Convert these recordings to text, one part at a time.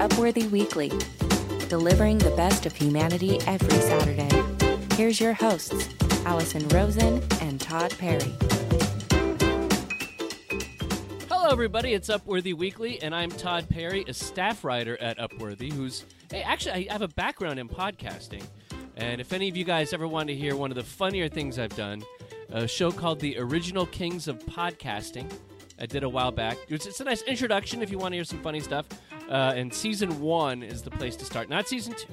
Upworthy Weekly, delivering the best of humanity every Saturday. Here's your hosts, Alison Rosen and Tod Perry. Hello, everybody. It's Upworthy Weekly, and I'm Tod Perry, a staff writer at Upworthy. Who's hey, actually, I have a background in podcasting, and if any of you guys ever want to hear one of the funnier things I've done, a show called The Original Kings of Podcasting. I did a while back. It's, it's a nice introduction if you want to hear some funny stuff. Uh, and season one is the place to start, not season two.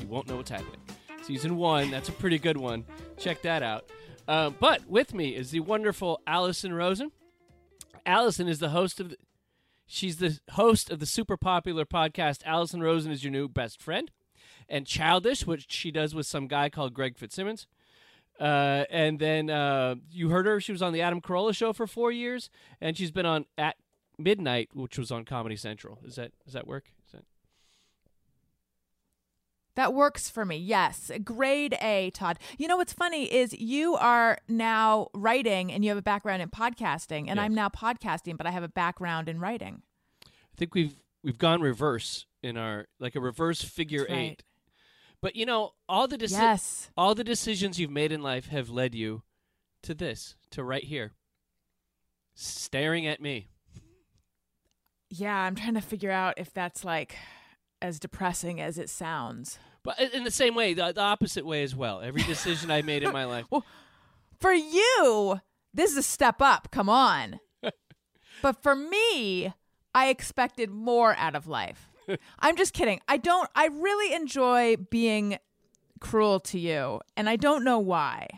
You won't know what's happening. Season one, that's a pretty good one. Check that out. Uh, but with me is the wonderful Alison Rosen. Alison is the host of the, she's the host of the super popular podcast Alison Rosen is your new best friend and Childish which she does with some guy called Greg Fitzsimmons. Uh, and then uh, you heard her she was on the Adam Carolla show for 4 years and she's been on at midnight which was on Comedy Central. Is that does that work? Is that That works for me. Yes. Grade A, Tod. You know what's funny is you are now writing and you have a background in podcasting, and Yes. I'm now podcasting, but I have a background in writing. I think we've we've gone reverse in our like a reverse figure right. 8. But you know, all the deci- Yes. all the decisions you've made in life have led you to this, to right here. Staring at me. Yeah, I'm trying to figure out if that's like as depressing as it sounds. But in- in the same way, the, the opposite way as well. Every decision I made in my life. Well, For you, this is a step up. Come on. but for me, I expected more out of life. I'm just kidding. I don't, I really enjoy being cruel to you, and I don't know why.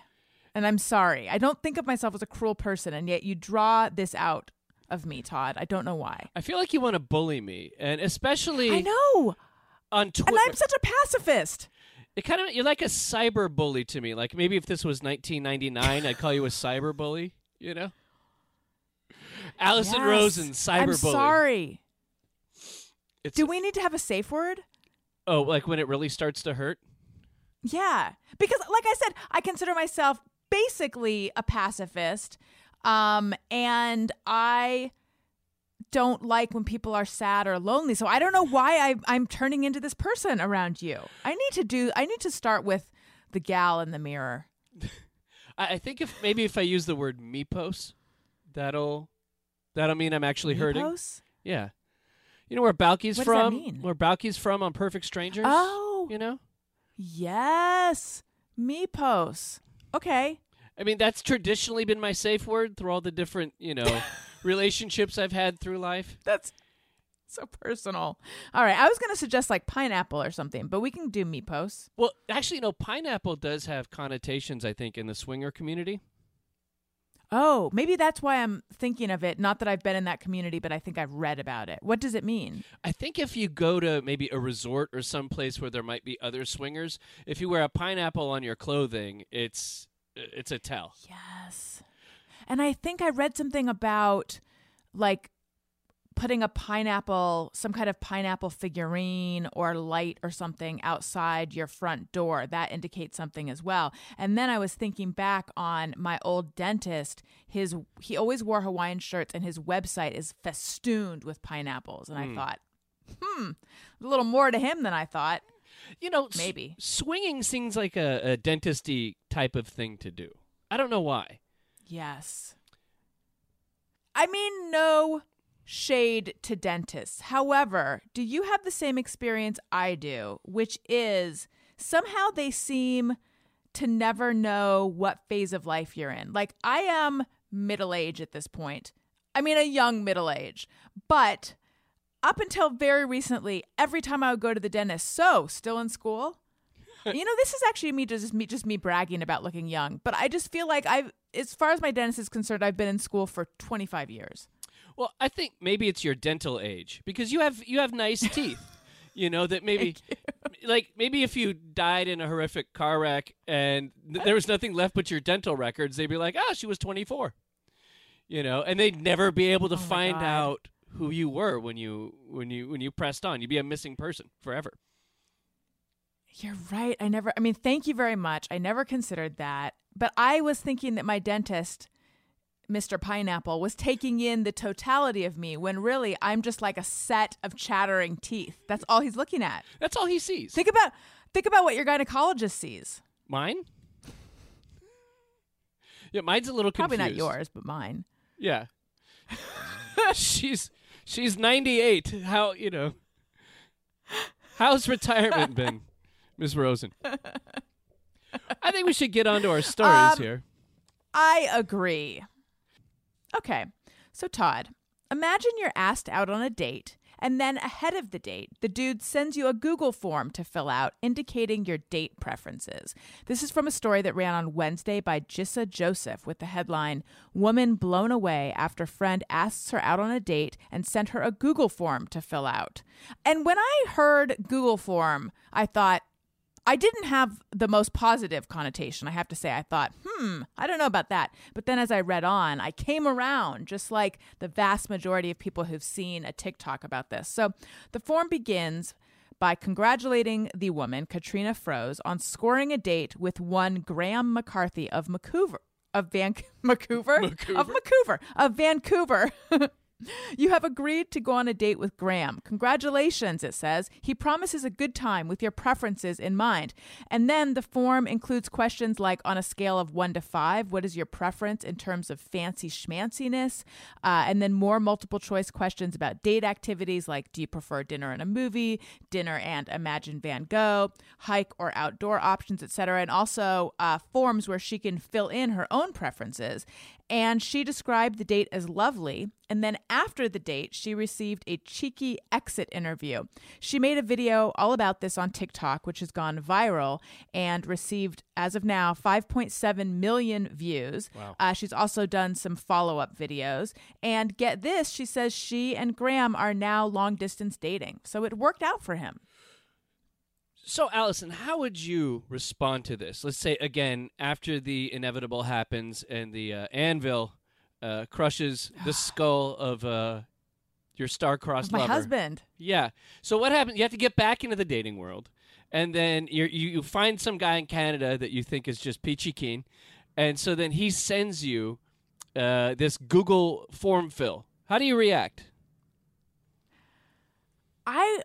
And I'm sorry. I don't think of myself as a cruel person, and yet you draw this out of me, Tod. I don't know why. I feel like you want to bully me, and especially I know. on Twitter. And I'm such a pacifist. it kind of you're like a cyber bully to me. Like maybe if this was 1999, I'd call you a cyber bully. You know, Alison Yes. Rosen, cyber I'm bully. sorry. It's, Do we need to have a safe word? oh, like when it really starts to hurt. Yeah. Because like I said, I consider myself basically a pacifist. Um and I don't like when people are sad or lonely. So I don't know why I I'm turning into this person around you. I need to do I need to start with the gal in the mirror. I, I think if maybe if I use the word Mypos, that'll that'll mean I'm actually hurting. Mypos? Yeah. You know where Balki's What does that from? mean? Where Balki's from on Perfect Strangers? Oh. You know? Yes. Mypos. Okay. I mean, that's traditionally been my safe word through all the different, you know, relationships I've had through life. That's so personal. All right. I was going to suggest like pineapple or something, but we can do Mypos. Well, actually, no, pineapple does have connotations, I think, in the swinger community. Oh, maybe that's why I'm thinking of it. Not that I've been in that community, but I think I've read about it. What does it mean? I think if you go to maybe a resort or some place where there might be other swingers, if you wear a pineapple on your clothing, it's it's a tell. Yes. And I think I read something about like putting a pineapple, some kind of pineapple figurine or light or something outside your front door. That indicates something as well. And then I was thinking back on my old dentist. His he always wore Hawaiian shirts and his website is festooned with pineapples. And I thought, hmm, a little more to him than I thought. You know, s- Maybe. swinging seems like a, a dentisty type of thing to do. I don't know why. Yes. I mean, no shade to dentists. However, do you have the same experience I do, which is somehow they seem to never know what phase of life you're in? Like, I am middle age at this point. I mean, a young middle age, but up until very recently, every time I would go to the dentist, so still in school? you know, this is actually me just me just me bragging about looking young, but I just feel like I've as far as my dentist is concerned, I've been in school for 25 years. Well, I think maybe it's your dental age because you have you have nice teeth. You know that maybe like maybe if you died in a horrific car wreck and th- there was nothing left but your dental records, they'd be like, "Oh, she was 24." You know, and they'd never be able to Oh find God. out who you were when you when you when you pressed on. You'd be a missing person forever. You're right. I never, I mean, thank you very much. I never considered that. But I was thinking that my dentist Mr. Pineapple was taking in the totality of me when really I'm just like a set of chattering teeth. That's all he's looking at. That's all he sees. Think about think about what your gynecologist sees. Mine? Yeah, mine's a little Probably not yours, but mine. Yeah. she's she's 98. How, you know. How's retirement been, Miss Rosen? I think we should get on to our stories Um, here. I agree. Okay. So Todd, imagine you're asked out on a date and then ahead of the date, the dude sends you a Google form to fill out indicating your date preferences. This is from a story that ran on Wednesday by Jissa Joseph with the headline Woman blown away after friend asks her out on a date and sent her a Google form to fill out. And when I heard Google form, I thought, I didn't have the most positive connotation. I have to say, I thought, hmm, I don't know about that. But then as I read on, I came around, just like the vast majority of people who've seen a TikTok about this. So the form begins by congratulating the woman, Katrina Froze, on scoring a date with one Graham McCarthy of Vancouver. Of Van Vancouver? Of Vancouver. Of Vancouver. You have agreed to go on a date with Graham. Congratulations, it says. He promises a good time with your preferences in mind. And then the form includes questions like on a scale of one to five, what is your preference in terms of fancy schmanciness? Uh, and then more multiple choice questions about date activities like do you prefer dinner and a movie, dinner and Imagine Van Gogh, hike or outdoor options, etc. And also uh, forms where she can fill in her own preferences. And she described the date as lovely. And then after the date, she received a cheeky exit interview. She made a video all about this on TikTok, which has gone viral and received, as of now, 5.7 million views. Wow. Uh, she's also done some follow up videos. And get this, she says she and Graham are now long distance dating. So it worked out for him. So, Alison, how would you respond to this? Let's say, again, after the inevitable happens and the uh, anvil uh, crushes the skull of uh, your star-crossed My lover. husband. Yeah. So what happens? You have to get back into the dating world, and then you you find some guy in Canada that you think is just peachy keen, and so then he sends you uh, this Google form fill. How do you react? I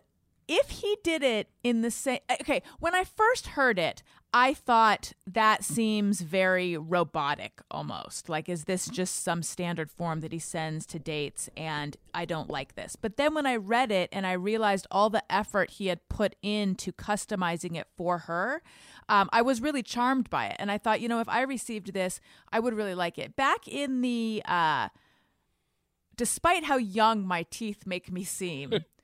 if he did it in the same okay, when I first heard it, I thought that seems very robotic almost. Like is this just some standard form that he sends to dates and I don't like this. But then when I read it and I realized all the effort he had put into customizing it for her, um, I was really charmed by it. And I thought, you know, if I received this, I would really like it. Back in the uh despite how young my teeth make me seem,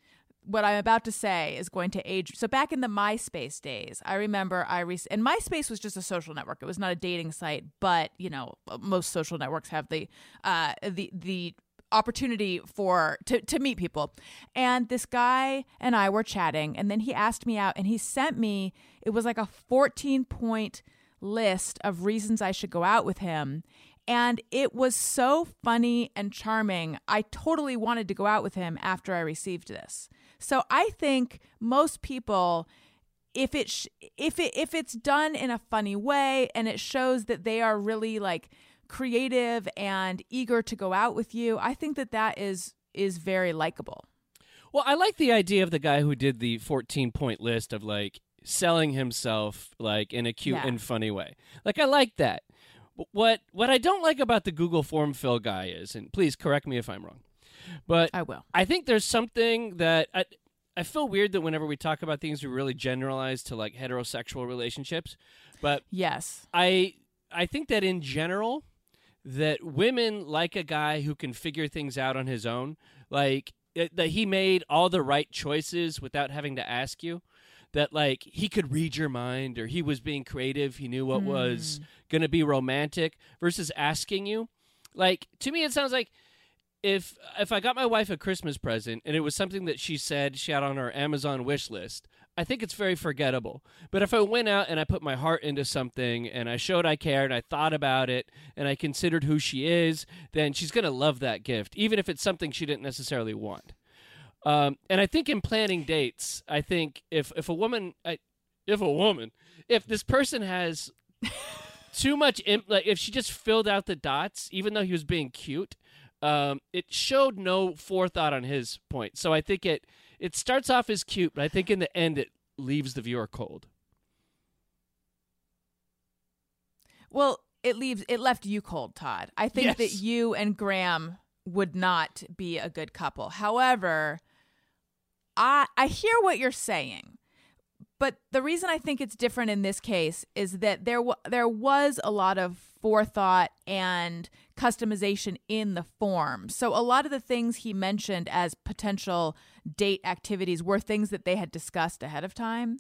what I'm about to say is going to age. So back in the MySpace days, I remember I re- and MySpace was just a social network. It was not a dating site, but you know, most social networks have the uh, the the opportunity for to, to meet people and this guy and i were chatting and then he asked me out and he sent me it was like a 14 point list of reasons i should go out with him and it was so funny and charming. I totally wanted to go out with him after I received this. So I think most people if it sh- if it if it's done in a funny way and it shows that they are really like creative and eager to go out with you, I think that that is is very likable. Well, I like the idea of the guy who did the 14 point list of like selling himself like in a cute Yeah. and funny way. Like I like that. What what I don't like about the Google form fill guy is, and please correct me if I'm wrong, but I will. I think there's something that I I feel weird that whenever we talk about things, we really generalize to like heterosexual relationships, but Yes. I I think that in general that women like a guy who can figure things out on his own, like that he made all the right choices without having to ask you. That like he could read your mind or he was being creative, he knew what was hmm. going to be romantic versus asking you. Like to me it sounds like if if I got my wife a Christmas present and it was something that she said she had on her Amazon wish list, I think it's very forgettable. But if I went out and I put my heart into something and I showed I cared, I thought about it, and I considered who she is, then she's going to love that gift, even if it's something she didn't necessarily want. Um, and I think in planning dates, I think if if a woman, I, if a woman, if this person has too much. Imp- like if she just filled out the dots, even though he was being cute, um, it showed no forethought on his point. So I think it it starts off as cute, but I think in the end it leaves the viewer cold. Well, it leaves it left you cold, Tod. I think that you and Graham would not be a good couple. However, I I hear what you're saying. But the reason I think it's different in this case is that there wa there was a lot of forethought and customization in the form. So a lot of the things he mentioned as potential date activities were things that they had discussed ahead of time.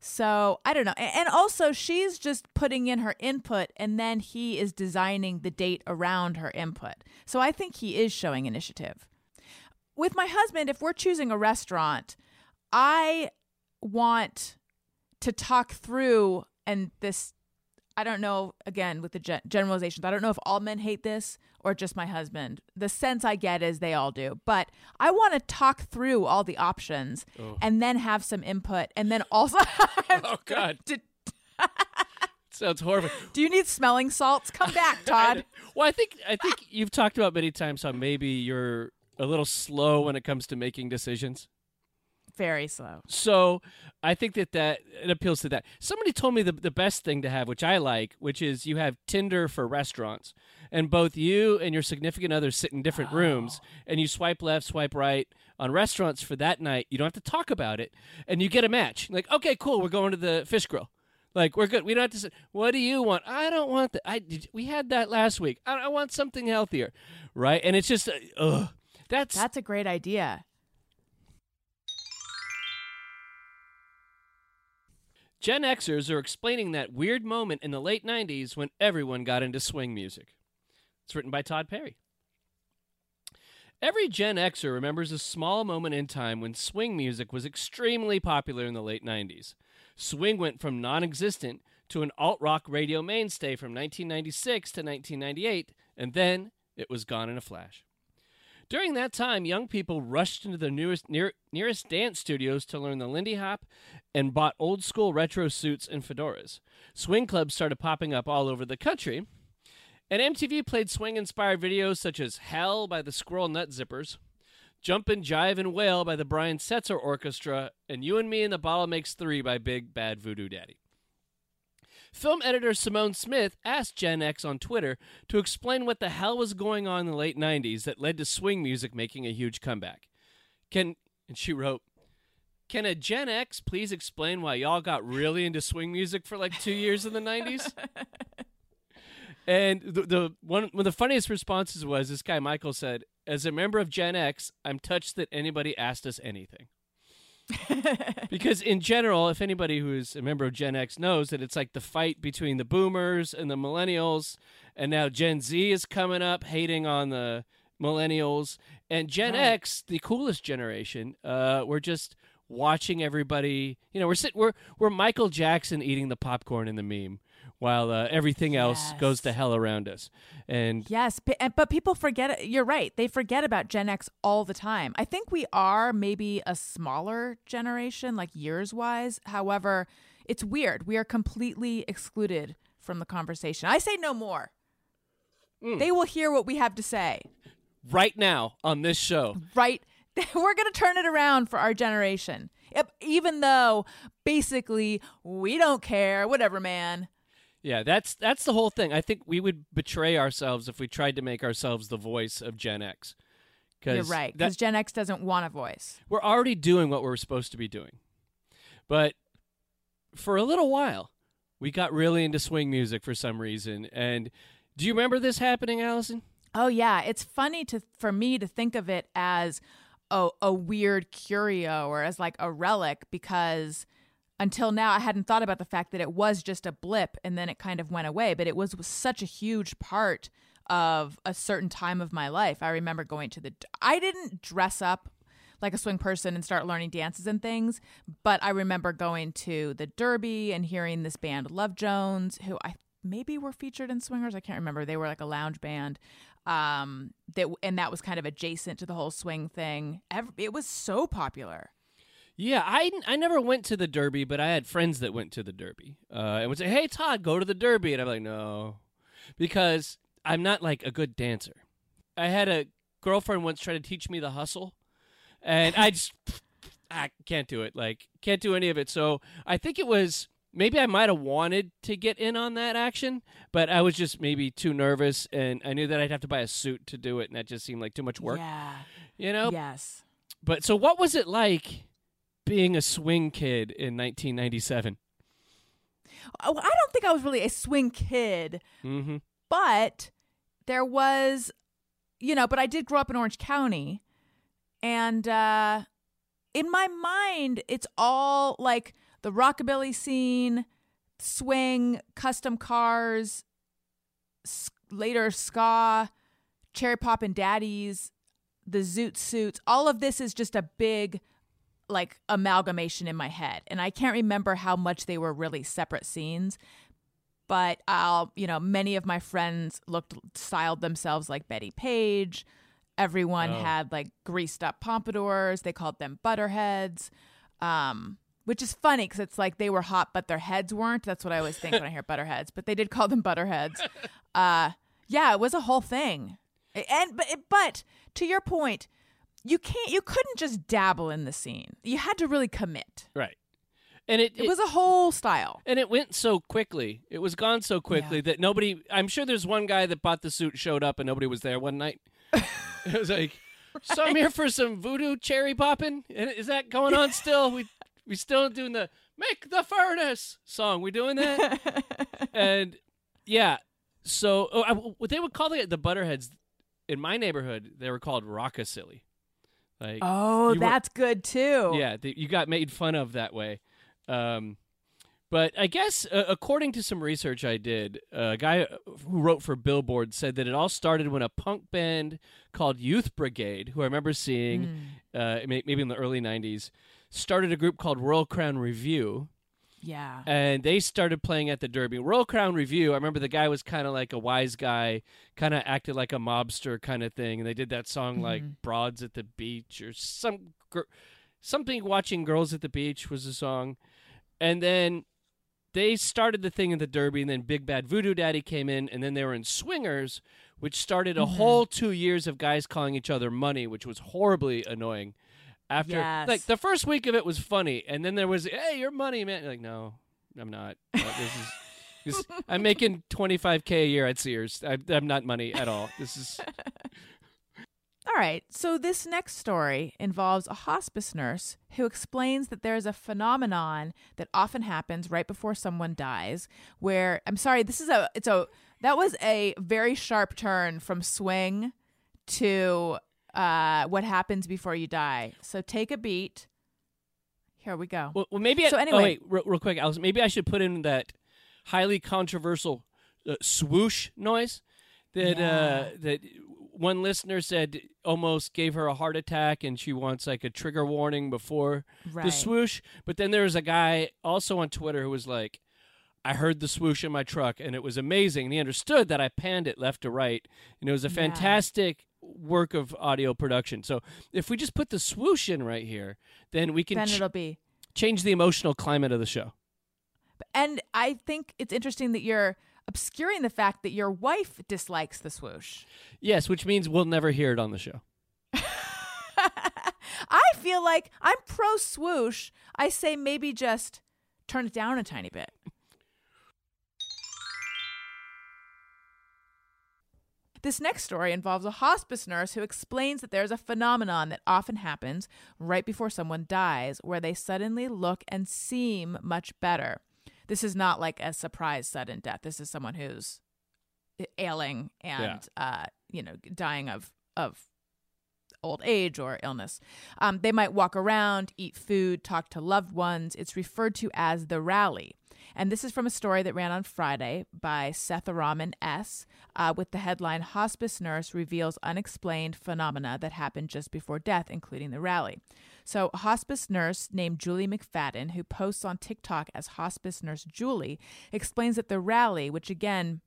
So I don't know. And also, she's just putting in her input, and then he is designing the date around her input. So I think he is showing initiative. With my husband, if we're choosing a restaurant, I want to talk through, and this, I don't know, again, with the gen- generalizations, I don't know if all men hate this or just my husband. The sense I get is they all do. But I want to talk through all the options oh. and then have some input. And then also, Oh God, do, sounds horrible. do you need smelling salts? Come back, Tod. Well, I think I think you've talked about many times how maybe you're a little slow when it comes to making decisions. Very slow. So I think that that it appeals to that. Somebody told me the the best thing to have, which I like, which is you have Tinder for restaurants, and both you and your significant other sit in different rooms, and you swipe left, swipe right on restaurants for that night. You don't have to talk about it, and you get a match. Like, okay, cool, we're going to the fish grill. Like we're good. We don't have to say, "What do you want?" I don't want that. I did, we had that last week. I, I want something healthier, right? And it's just, uh, ugh. That's That's a great idea. Gen Xers are explaining that weird moment in the late 90s when everyone got into swing music. It's written by Tod Perry. Every Gen Xer remembers a small moment in time when swing music was extremely popular in the late 90s. Swing went from non existent to an alt rock radio mainstay from 1996 to 1998, and then it was gone in a flash. During that time, young people rushed into the newest, near, nearest dance studios to learn the Lindy Hop and bought old school retro suits and fedoras. Swing clubs started popping up all over the country, and MTV played swing inspired videos such as Hell by the Squirrel Nut Zippers, Jump and Jive and Wail by the Brian Setzer Orchestra, and You and Me and the Bottle Makes Three by Big Bad Voodoo Daddy. Film editor Simone Smith asked Gen X on Twitter to explain what the hell was going on in the late 90s that led to swing music making a huge comeback. Can and she wrote, "Can a Gen X please explain why y'all got really into swing music for like 2 years in the 90s?" and the, the one one of the funniest responses was this guy Michael said, "As a member of Gen X, I'm touched that anybody asked us anything." because in general, if anybody who is a member of Gen X knows that it's like the fight between the boomers and the millennials, and now Gen Z is coming up hating on the millennials, and Gen Right. X, the coolest generation, uh, we're just watching everybody. You know, we're sit, we're we're Michael Jackson eating the popcorn in the meme, while uh, everything else goes to hell around us. And Yes, but, but people forget. You're right. They forget about Gen X all the time. I think we are maybe a smaller generation, like years wise. However, it's weird. We are completely excluded from the conversation. I say no more. They will hear what we have to say. right now on this show, Right? We're going to turn it around for our generation. Yep, even though basically we don't care, whatever, man. Yeah, that's that's the whole thing. I think we would betray ourselves if we tried to make ourselves the voice of Gen X. You're right. Because Gen X doesn't want a voice. we're already doing what we're supposed to be doing. But for a little while, we got really into swing music for some reason. And do you remember this happening, Alison? Oh yeah, it's funny to for me to think of it as a, a weird curio or as like a relic because until now I hadn't thought about the fact that it was just a blip and then it kind of went away, but it was, was such a huge part of a certain time of my life. I remember going to the I didn't dress up like a swing person and start learning dances and things, but I remember going to the Derby and hearing this band Love Jones who I maybe were featured in Swingers. I can't remember. They were like a lounge band. Um, that and that was kind of adjacent to the whole swing thing. Ev- It was so popular. Yeah, I, I never went to the Derby, but I had friends that went to the Derby uh, and would say, "Hey, Tod, go to the Derby," and I'm like, "No," because I'm not like a good dancer. I had a girlfriend once try to teach me the hustle, and I just I can't do it. Like, can't do any of it. So I think it was maybe I might have wanted to get in on that action, but I was just maybe too nervous, and I knew that I'd have to buy a suit to do it, and that just seemed like too much work. Yeah. You know. Yes. But so, what was it like being a swing kid in 1997? Oh, I don't think I was really a swing kid, Mm-hmm. but there was, you know, but I did grow up in Orange County. And uh, in my mind, it's all like the rockabilly scene, swing, custom cars, later ska, Cherry Poppin' Daddies, the zoot suits. All of this is just a big like amalgamation in my head and i can't remember how much they were really separate scenes but i'll you know many of my friends looked styled themselves like Bettie Page. Everyone Oh. had like greased up pompadours. They called them butterheads um which is funny because it's like they were hot but their heads weren't. That's what i always think when i hear butterheads but they did call them butterheads. Uh yeah it was a whole thing. And but but to your point you can't you couldn't just dabble in the scene you had to really commit Right. And it, it was a whole style and it went so quickly. It was gone so quickly Yeah. that nobody. I'm sure there's one guy that bought the suit, showed up, and nobody was there one night. it was like, so I'm here for some voodoo cherry popping. Is that going on still? We we still doing the make the furnace song. We doing that? and yeah, so oh, I, what they would call the the butterheads in my neighborhood, they were called rockasilly. Like oh that's good too. Yeah, th- you got made fun of that way. Um, but I guess uh, according to some research I did, a guy who wrote for Billboard said that it all started when a punk band called Youth Brigade, who I remember seeing uh, maybe in the early '90s, started a group called Royal Crown Revue, yeah and they started playing at the Derby. Royal Crown Revue. I remember the guy was kind of like a wise guy, kind of acted like a mobster kind of thing, and they did that song like mm-hmm. "Broads at the Beach" or some gr- something. Watching girls at the beach was a song, and then they started the thing in the Derby, and then Big Bad Voodoo Daddy came in, and then they were in Swingers, which started a mm-hmm. whole two years of guys calling each other money, which was horribly annoying. After Yes. like the first week of it was funny, and then there was, "Hey, you're money, man." You're like, no, I'm not. This is. This, I'm making 25k a year at Sears. I, I'm not money at all. This is all right so this next story involves a hospice nurse who explains that there's a phenomenon that often happens right before someone dies where i'm sorry this is a it's a that was a very sharp turn from swing to uh what happens before you die so take a beat here we go well, well maybe. I, So oh, anyway- wait, real, real quick, Alice. Maybe I should put in that highly controversial uh, swoosh noise that Yeah. uh, that one listener said almost gave her a heart attack, and she wants like a trigger warning before right the swoosh. But then there was a guy also on Twitter who was like, I heard the swoosh in my truck and it was amazing. And he understood that I panned it left to right. And it was a fantastic work of audio production. So if we just put the swoosh in right here, then we can then ch- it'll be change the emotional climate of the show. And I think it's interesting that you're obscuring the fact that your wife dislikes the swoosh. Yes, which means we'll never hear it on the show. I feel like I'm pro swoosh. I say maybe just turn it down a tiny bit. This next story involves a hospice nurse who explains that there's a phenomenon that often happens right before someone dies where they suddenly look and seem much better. This is not like a surprise sudden death. This is someone who's ailing and uh, you know, dying of of old age or illness. Um, they might walk around, eat food, talk to loved ones. It's referred to as the rally. And this is from a story that ran on Friday by Seth Raman S. Uh, with the headline Hospice Nurse Reveals Unexplained Phenomena That Happened Just Before Death, including the rally. So, a hospice nurse named Julie McFadden, who posts on TikTok as Hospice Nurse Julie, explains that the rally, which again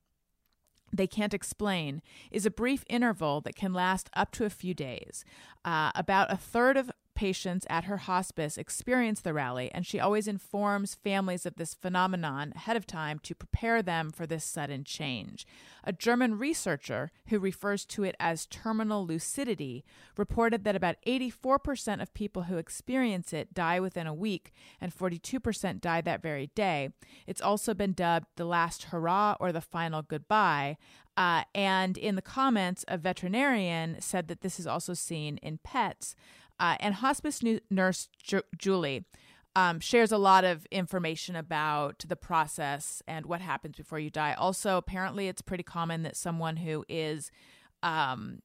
they can't explain is a brief interval that can last up to a few days. Uh, about a third of patients at her hospice experience the rally, and she always informs families of this phenomenon ahead of time to prepare them for this sudden change. A German researcher who refers to it as terminal lucidity reported that about 84% of people who experience it die within a week, and 42% die that very day. It's also been dubbed the last hurrah or the final goodbye. Uh, and in the comments, a veterinarian said that this is also seen in pets. Uh, and hospice nu- nurse Ju- Julie um, shares a lot of information about the process and what happens before you die. Also, apparently, it's pretty common that someone who is um,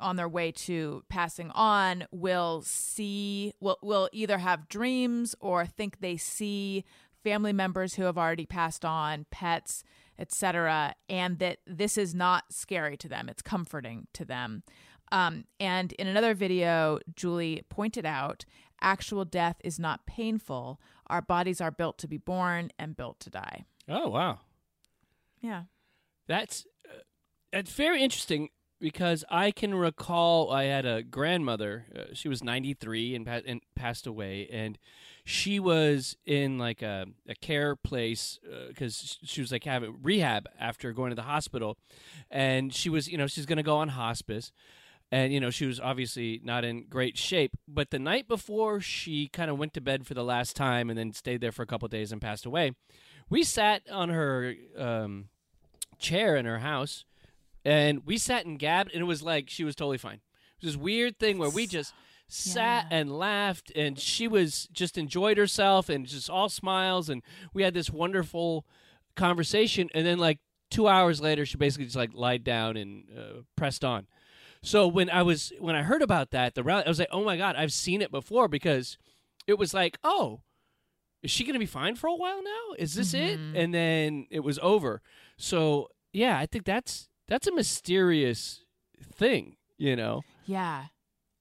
on their way to passing on will see will will either have dreams or think they see family members who have already passed on, pets, etc., and that this is not scary to them. It's comforting to them. Um, and in another video, Julie pointed out actual death is not painful. Our bodies are built to be born and built to die. Oh wow, Yeah. that's uh, that's very interesting because I can recall I had a grandmother. Uh, she was ninety three and, pa- and passed away, and she was in like a, a care place because she was like having rehab after going to the hospital, and she was you know she's going to go on hospice. And you know she was obviously not in great shape, but the night before she kind of went to bed for the last time, and then stayed there for a couple days and passed away. We sat on her um, chair in her house, and we sat and gabbed, and it was like she was totally fine. It was this weird thing where we just sat Yeah. and laughed, and she was just enjoyed herself and just all smiles, and we had this wonderful conversation. And then like two hours later, she basically just like lied down and uh, pressed on. So when I was when I heard about that, the rally, I was like, oh my god, I've seen it before because it was like, oh, is she going to be fine for a while now? Is this it? And then it was over. So yeah, I think that's that's a mysterious thing, you know. Yeah.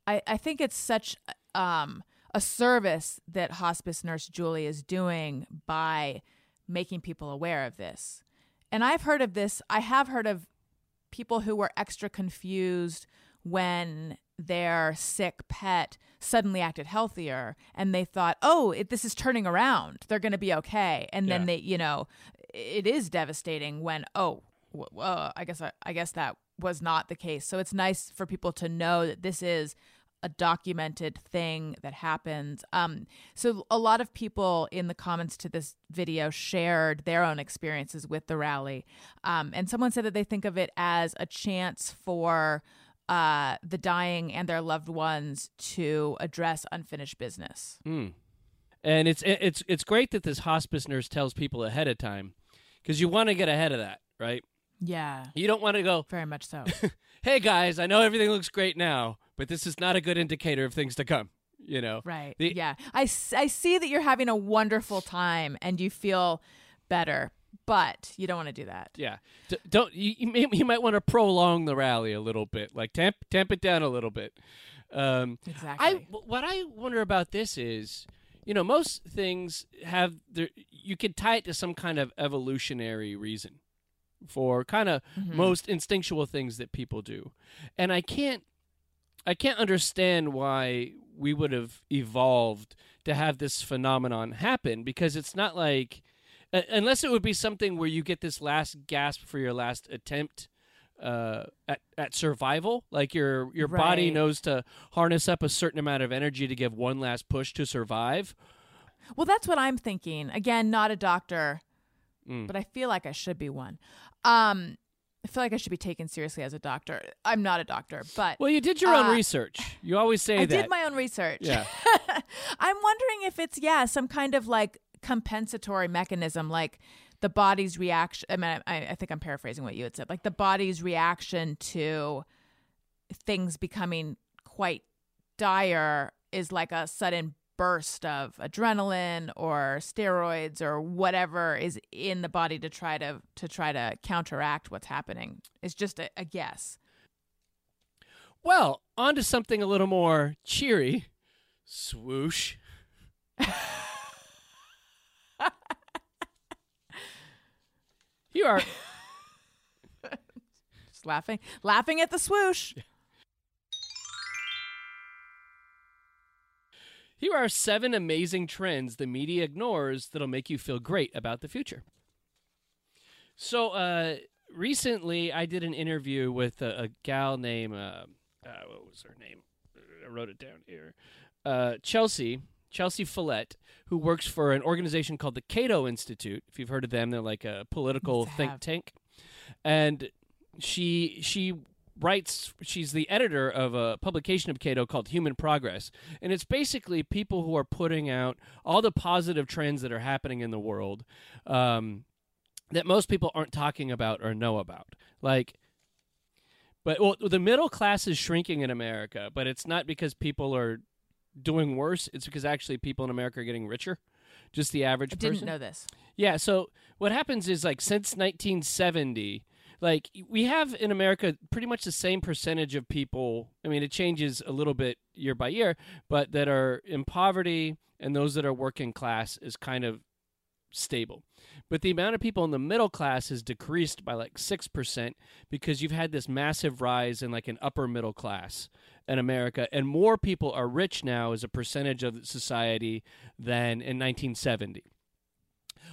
I, I think it's such um, a service that hospice nurse Julie is doing by making people aware of this. And I've heard of this, I have heard of people who were extra confused when their sick pet suddenly acted healthier and they thought, oh, it, this is turning around. They're going to be okay. And then they, you know, it is devastating when, oh, w- uh, I guess I, I guess that was not the case. So it's nice for people to know that this is a documented thing that happens. Um, so a lot of people in the comments to this video shared their own experiences with the rally, um, and someone said that they think of it as a chance for uh, the dying and their loved ones to address unfinished business. Mm. And it's it's it's great that this hospice nurse tells people ahead of time because you want to get ahead of that, right? Yeah, You don't want to go, very much so. "Hey guys, I know everything looks great now, but this is not a good indicator of things to come." You know, Right. The- yeah. I see that you're having a wonderful time and you feel better, but you don't want to do that. Yeah, D- don't you? You, might want to prolong the rally a little bit, like tamp tamp it down a little bit. Um, Exactly. I what I wonder about this is, you know, most things have their you could tie it to some kind of evolutionary reason for kind of most instinctual things that people do, and I can't I can't understand why we would have evolved to have this phenomenon happen because it's not like uh, unless it would be something where you get this last gasp for your last attempt uh, at, at survival like your your body knows to harness up a certain amount of energy to give one last push to survive Well, that's what I'm thinking. Again, not a doctor, Mm. but I feel like I should be one. Um, I feel like I should be taken seriously as a doctor. I'm not a doctor, but well you did your own Uh, research you always say I that I did my own research. Yeah. I'm wondering if it's yeah some kind of like compensatory mechanism, like the body's reaction. I mean, I, I think I'm paraphrasing what you had said, like the body's reaction to things becoming quite dire is like a sudden burst of adrenaline or steroids or whatever is in the body to try to to try to counteract what's happening. It's just a, a guess. well on to something a little more cheery swoosh you are Just laughing, laughing at the swoosh. Here are seven amazing trends the media ignores that'll make you feel great about the future. So, uh, recently I did an interview with a, a gal named, uh, uh, what was her name? I wrote it down here. Uh, Chelsea, Chelsea Follett, who works for an organization called the Cato Institute. If you've heard of them, they're like a political think tank. And she she writes she's the editor of a publication of Cato called Human Progress. And it's basically people who are putting out all the positive trends that are happening in the world. Um, that most people aren't talking about or know about. Like but well, the middle class is shrinking in America, but it's not because people are doing worse. It's because actually people in America are getting richer. Just the average I didn't person. know this. Yeah. So what happens is like since 1970, like we have in America pretty much the same percentage of people. I mean, it changes a little bit year by year, but that are in poverty and those that are working class is kind of stable. But the amount of people in the middle class has decreased by like 6% because you've had this massive rise in like an upper middle class in America and more people are rich now as a percentage of society than in 1970.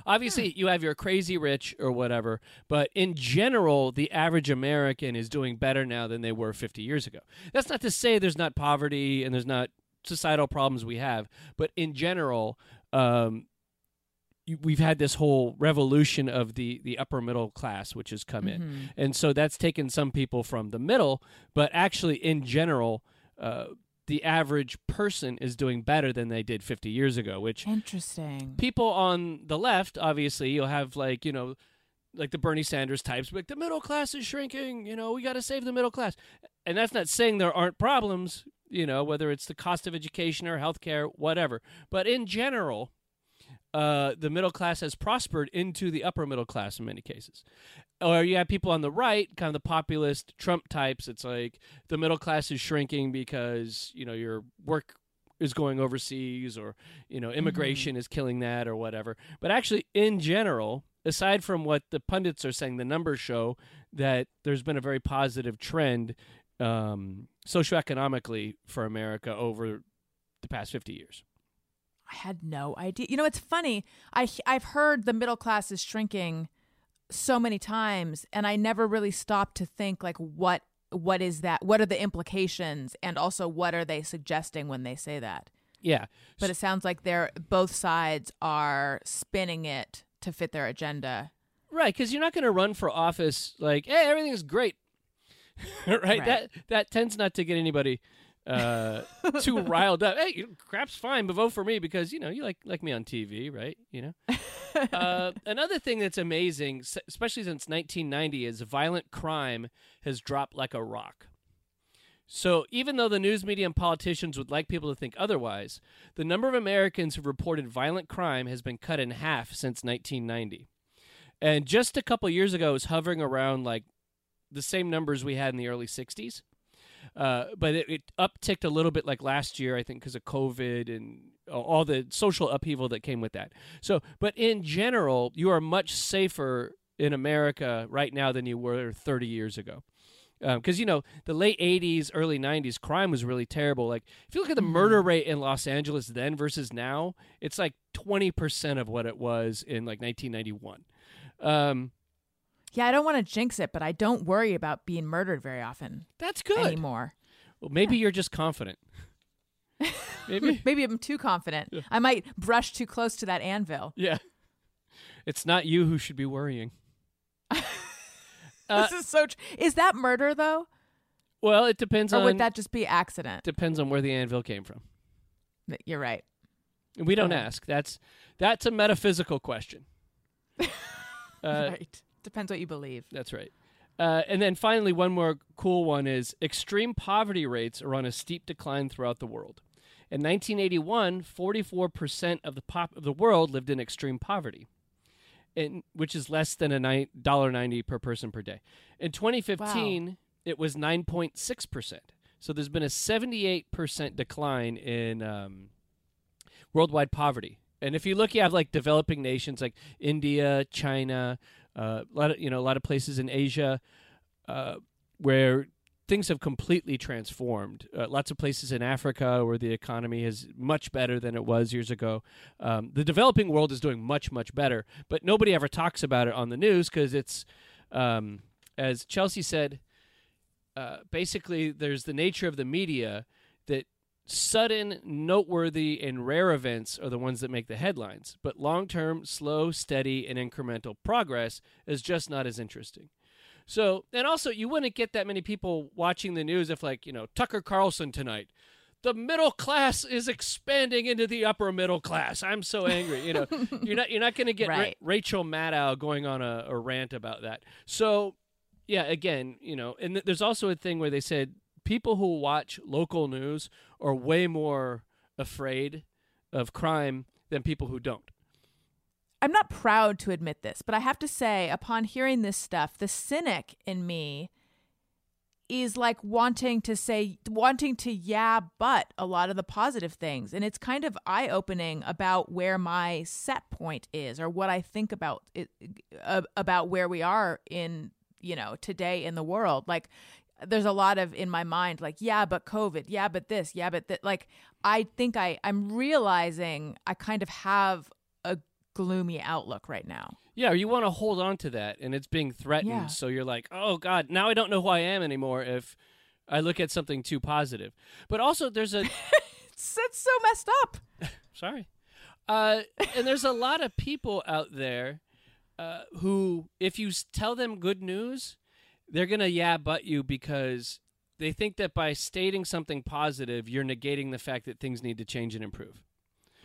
Obviously, you have your crazy rich or whatever, but in general, the average American is doing better now than they were 50 years ago. That's not to say there's not poverty and there's not societal problems we have, but in general, um, we've had this whole revolution of the the upper middle class, which has come in, and so that's taken some people from the middle, but actually, in general. Uh, the average person is doing better than they did 50 years ago, which Interesting. people on the left, obviously, you'll have like, you know, like the Bernie Sanders types, like the middle class is shrinking, you know, we got to save the middle class. And that's not saying there aren't problems, you know, whether it's the cost of education or healthcare, whatever. But in general, uh, the middle class has prospered into the upper middle class in many cases. Or you have people on the right, kind of the populist Trump types. It's like the middle class is shrinking because you know your work is going overseas, or you know immigration is killing that, or whatever. But actually, in general, aside from what the pundits are saying, the numbers show that there's been a very positive trend um, socioeconomically for America over the past 50 years. I had no idea. You know, it's funny. I I've heard the middle class is shrinking so many times, and I never really stopped to think like what what is that? What are the implications, and also what are they suggesting when they say that? Yeah. But it sounds like they're both sides are spinning it to fit their agenda. Right, because you're not going to run for office like, "Hey, everything's great," right? Right. That that tends not to get anybody uh, too riled up. Hey, crap's fine, but vote for me because you know you like like me on TV, right? You know. uh, another thing that's amazing, especially since 1990, is violent crime has dropped like a rock. So even though the news media and politicians would like people to think otherwise, the number of Americans who've reported violent crime has been cut in half since 1990. And just a couple years ago, it was hovering around like the same numbers we had in the early 60s. Uh, but it, it upticked a little bit like last year, I think, because of COVID and all the social upheaval that came with that. So, but in general, you are much safer in America right now than you were 30 years ago. Because, you know, the late 80s, early 90s, crime was really terrible. Like, if you look at the murder rate in Los Angeles then versus now, it's like 20% of what it was in like 1991. Um, Yeah, I don't want to jinx it, but I don't worry about being murdered very often that's good. anymore. Well, maybe you're just confident. maybe. Maybe I'm too confident. I might brush too close to that anvil. Yeah. It's not you who should be worrying. Uh, this is so. Tr- is that murder though, Well, it depends or on would that just be accident? depends on where the anvil came from. You're right. We don't ask. That's that's a metaphysical question. Uh, right. Depends what you believe. That's right. Uh, and then finally, one more cool one is extreme poverty rates are on a steep decline throughout the world. In 1981, 44% of the pop of the world lived in extreme poverty, in, which is less than a ni- $1.90 per person per day. In 2015, it was 9.6%. So there's been a 78% decline in um, worldwide poverty. And if you look, you have like developing nations like India, China, a lot of you know a lot of places in Asia uh, where things have completely transformed. Uh, lots of places in Africa where the economy is much better than it was years ago. Um, the developing world is doing much, much better, but nobody ever talks about it on the news because it's, um, as Chelsea said, uh, basically there's the nature of the media that sudden, noteworthy, and rare events are the ones that make the headlines, but long term, slow, steady, and incremental progress is just not as interesting. So, and also, you wouldn't get that many people watching the news if, like, you know, Tucker Carlson tonight. The middle class is expanding into the upper middle class. I'm so angry. You know, you're not you're not going to get Right. Ra- Rachel Maddow going on a, a rant about that. So, yeah, again, you know, and th- there's also a thing where they said people who watch local news are way more afraid of crime than people who don't. I'm not proud to admit this, but I have to say, upon hearing this stuff, the cynic in me is like wanting to say, wanting to, yeah, but a lot of the positive things. And it's kind of eye opening about where my set point is or what I think about it, about where we are in, you know, today in the world. Like, there's a lot of in my mind like yeah but covid yeah but this yeah but that like i think i i'm realizing i kind of have a gloomy outlook right now Yeah, you want to hold on to that, and it's being threatened. Yeah. So you're like, oh God, now I don't know who I am anymore if I look at something too positive. But also, there's a it's, it's so messed up sorry, uh, and there's a lot of people out there uh, who, if you tell them good news, they're gonna yeah but you because they think that by stating something positive, you're negating the fact that things need to change and improve.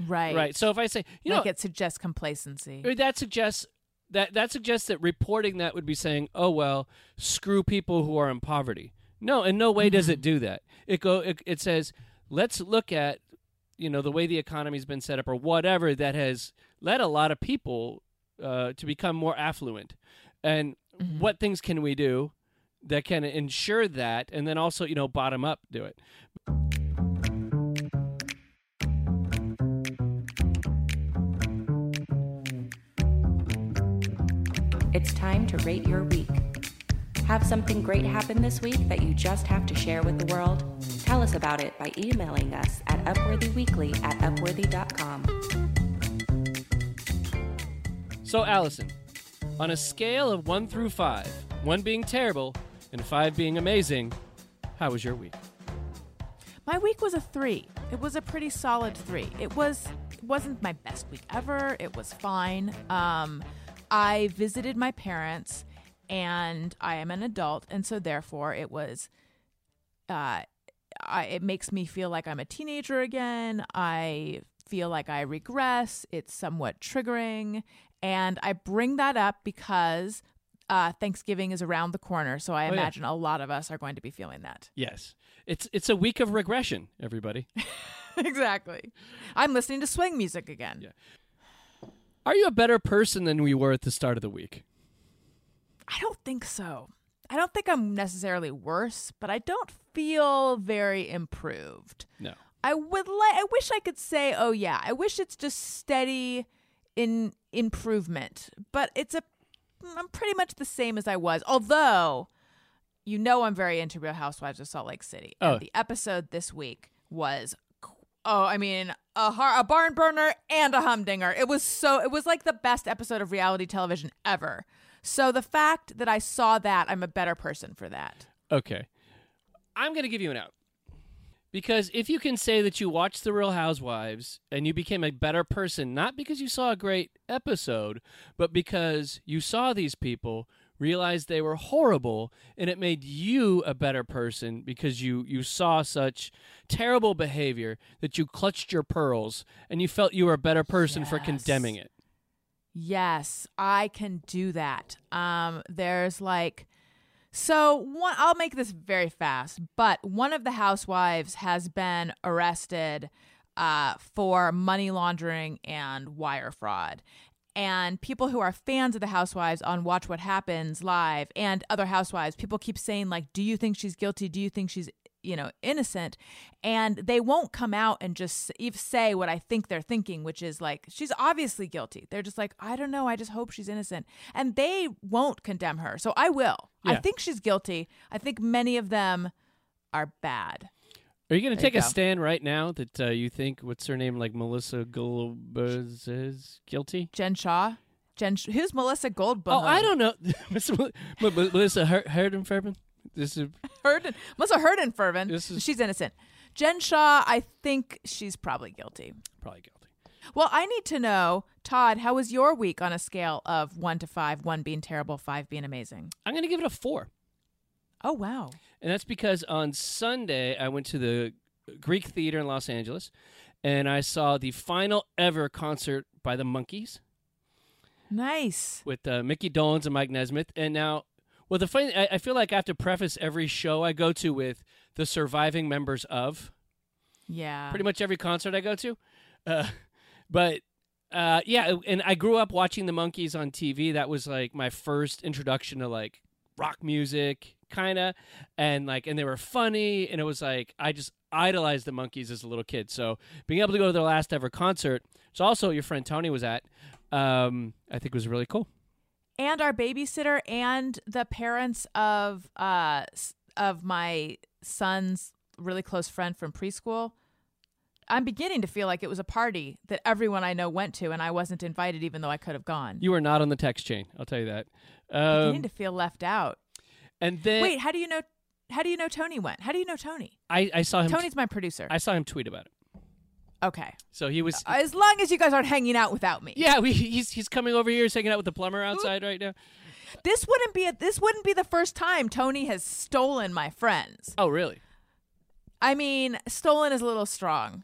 right Right. So if I say, you like know, it suggests complacency Or that suggests that that suggests that reporting that would be saying, "Oh well, screw people who are in poverty." No, in no way does it do that. It go it, it says, "Let's look at you know the way the economy's been set up or whatever that has led a lot of people uh, to become more affluent, and what things can we do that can ensure that, and then also you know bottom up do it." It's time to rate your week. Have something great happen this week that you just have to share with the world? Tell us about it by emailing us at upworthyweekly at upworthy.com. So, Alison, on a scale of one through five, one being terrible and five being amazing, how was your week? My week was a three. It was a pretty solid three. It was it wasn't my best week ever. It was fine. Um, I visited my parents, and I am an adult, and so therefore it was. Uh, I, it makes me feel like I'm a teenager again. I feel like I regress. It's somewhat triggering, and I bring that up because uh, Thanksgiving is around the corner. So I Oh, yeah. imagine a lot of us are going to be feeling that. Yes. It's it's a week of regression, everybody. exactly. I'm listening to swing music again. Yeah. Are you a better person than we were at the start of the week? I don't think so. I don't think I'm necessarily worse, but I don't feel very improved. No. I would like I wish I could say, "Oh yeah, I wish it's just steady in improvement." But it's a Mm, I'm pretty much the same as I was. Although you know I'm very into Real Housewives of Salt Lake City. Oh. And the episode this week was oh, I mean, a har- a barn burner and a humdinger. It was so it was like the best episode of reality television ever. So the fact that I saw that, I'm a better person for that. Okay. I'm going to give you an out. Because if you can say that you watched The Real Housewives and you became a better person, not because you saw a great episode, but because you saw these people, realized they were horrible, and it made you a better person because you, you saw such terrible behavior that you clutched your pearls and you felt you were a better person for condemning it. Yes, I can do that. Um, there's like, so one. I'll make this very fast, but one of the housewives has been arrested uh, for money laundering and wire fraud. And people who are fans of the housewives on Watch What Happens live and other housewives, people keep saying like, "Do you think she's guilty? Do you think she's you know, innocent. And they won't come out and just say what I think they're thinking, which is like, she's obviously guilty. They're just like, I don't know. I just hope she's innocent. And they won't condemn her. So I will. I think she's guilty. I think many of them are bad. Are you going to you take a go. stand right now that uh, you think what's her name, like Melissa Gulbers is guilty? Jen Shah. Jen, Sh- who's Melissa Goldblum? Oh, I don't know, Miss Mel- Mel- Mel- Melissa Her- Herdenferben. This is Herden, Melissa Herdenferven. This is- she's innocent. Jen Shah, I think she's probably guilty. probably guilty. Well, I need to know, Tod, how was your week on a scale of one to five, one being terrible, five being amazing? I'm going to give it a four. Oh, wow. And that's because on Sunday I went to the Greek Theater in Los Angeles and I saw the final ever concert by the Monkees Nice. with uh, Mickey Dolenz and Mike Nesmith. And now, well, the funny, I, I feel like I have to preface every show I go to with the surviving members of Yeah. pretty much every concert I go to. Uh, but uh, yeah, and I grew up watching the Monkees on TV. That was like my first introduction to like rock music, kind of, and like, and they were funny, and it was like I just idolized the Monkees as a little kid. So being able to go to their last ever concert, which also your friend Tony was at, um, I think was really cool. And our babysitter and the parents of uh of my son's really close friend from preschool. I'm beginning to feel like it was a party that everyone I know went to, and I wasn't invited, even though I could have gone. You were not on the text chain, I'll tell you that. beginning Um, to feel left out. and then Wait, how do you know? How do you know Tony went? How do you know Tony? I, I saw him. Tony's my producer. I saw him tweet about it. Okay, So he was. Uh, as long as you guys aren't hanging out without me. Yeah, we, he's he's coming over here, he's hanging out with the plumber outside right now. This wouldn't be a, this wouldn't be the first time Tony has stolen my friends. Oh, really? I mean, stolen is a little strong,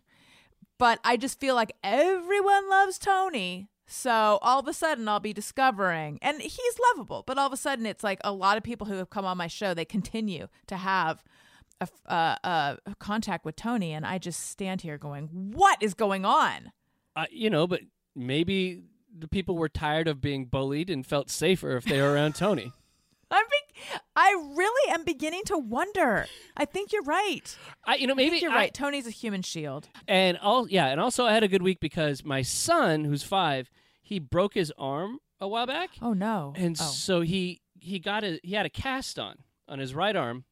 but I just feel like everyone loves Tony. So all of a sudden, I'll be discovering, and he's lovable. But all of a sudden, it's like a lot of people who have come on my show. They continue to have a, f- uh, uh, contact with Tony, and I just stand here going, "What is going on?" Uh, you know, but maybe the people were tired of being bullied and felt safer if they were around Tony. I'm be- I really am beginning to wonder. I think you're right. I, you know, I maybe think you're I- right. Tony's a human shield. and all, yeah, and also I had a good week because my son, who's five, he broke his arm a while back, Oh no. and oh. so he he got a he had a cast on on his right arm,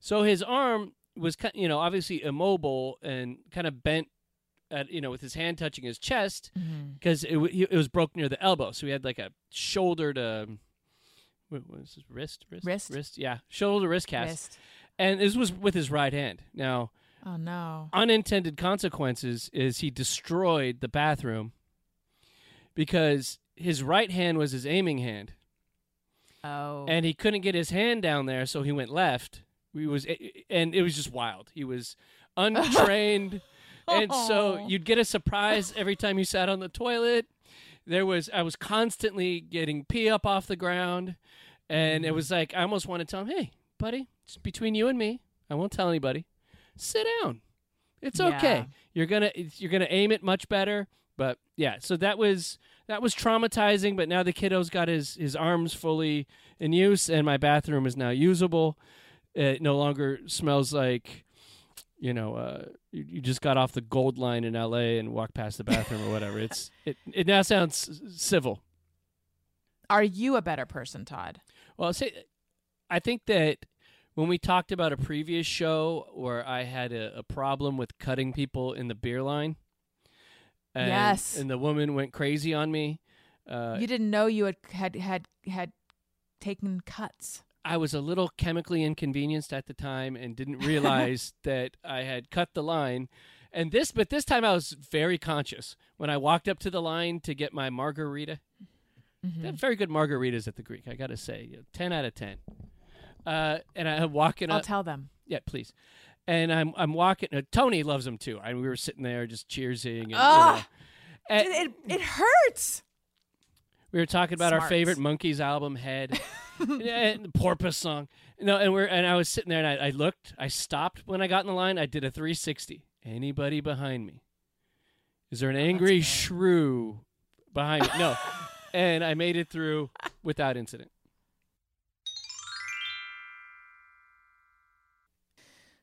so his arm was you know obviously immobile and kind of bent at you know with his hand touching his chest mm-hmm. because it, w- he- it was broke near the elbow, so he had like a shoulder to what was his wrist wrist Wrist? wrist yeah shoulder wrist cast, Wrist. and this was with his right hand. Now Oh no. unintended consequences is he destroyed the bathroom because his right hand was his aiming hand Oh. and he couldn't get his hand down there so he went left he was and it was just wild. He was untrained. And so you'd get a surprise every time you sat on the toilet. There was i was constantly getting pee up off the ground. And Mm. it was like i almost want to tell him hey buddy it's between you and me. I won't tell anybody. Sit down. It's okay. Yeah. you're gonna you're gonna aim it much better. But yeah so that was that was traumatizing but now the kiddo's got his his arms fully in use and my bathroom is now usable it no longer smells like you know uh you, you just got off the gold line in la and walked past the bathroom or whatever it's it, it now sounds civil Are you a better person, Tod? well say i think that when we talked about a previous show where i had a, a problem with cutting people in the beer line and, Yes. and the woman went crazy on me uh, you didn't know you had had had had taken cuts. I was a little chemically inconvenienced at the time and didn't realize that I had cut the line. And this, but this time I was very conscious when I walked up to the line to get my margarita. Mm-hmm. They have very good margaritas at the Greek, I gotta say, ten out of ten. Uh, and I'm walking I'll up. tell them. yeah, please. And I'm I'm walking. Uh, Tony loves them too. And we were sitting there just cheersing. And, you Ah! know. And it, it hurts. We were talking about our favorite Monkees album, Head. and the Porpoise song. No, and we're and I was sitting there and I, I looked, I stopped when I got in the line. I did a 360. Anybody behind me? Is there an angry shrew behind me? No. and I made it through without incident.